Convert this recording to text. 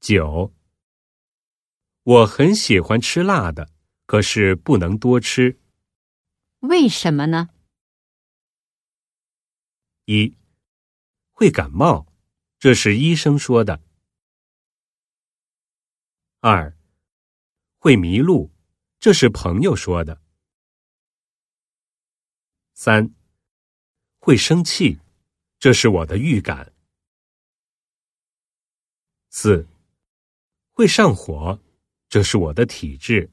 九，我很喜欢吃辣的，可是不能多吃。为什么呢？一，会感冒，这是医生说的。二，会迷路，这是朋友说的。三，会生气，这是我的预感。四，会上火，这是我的体质。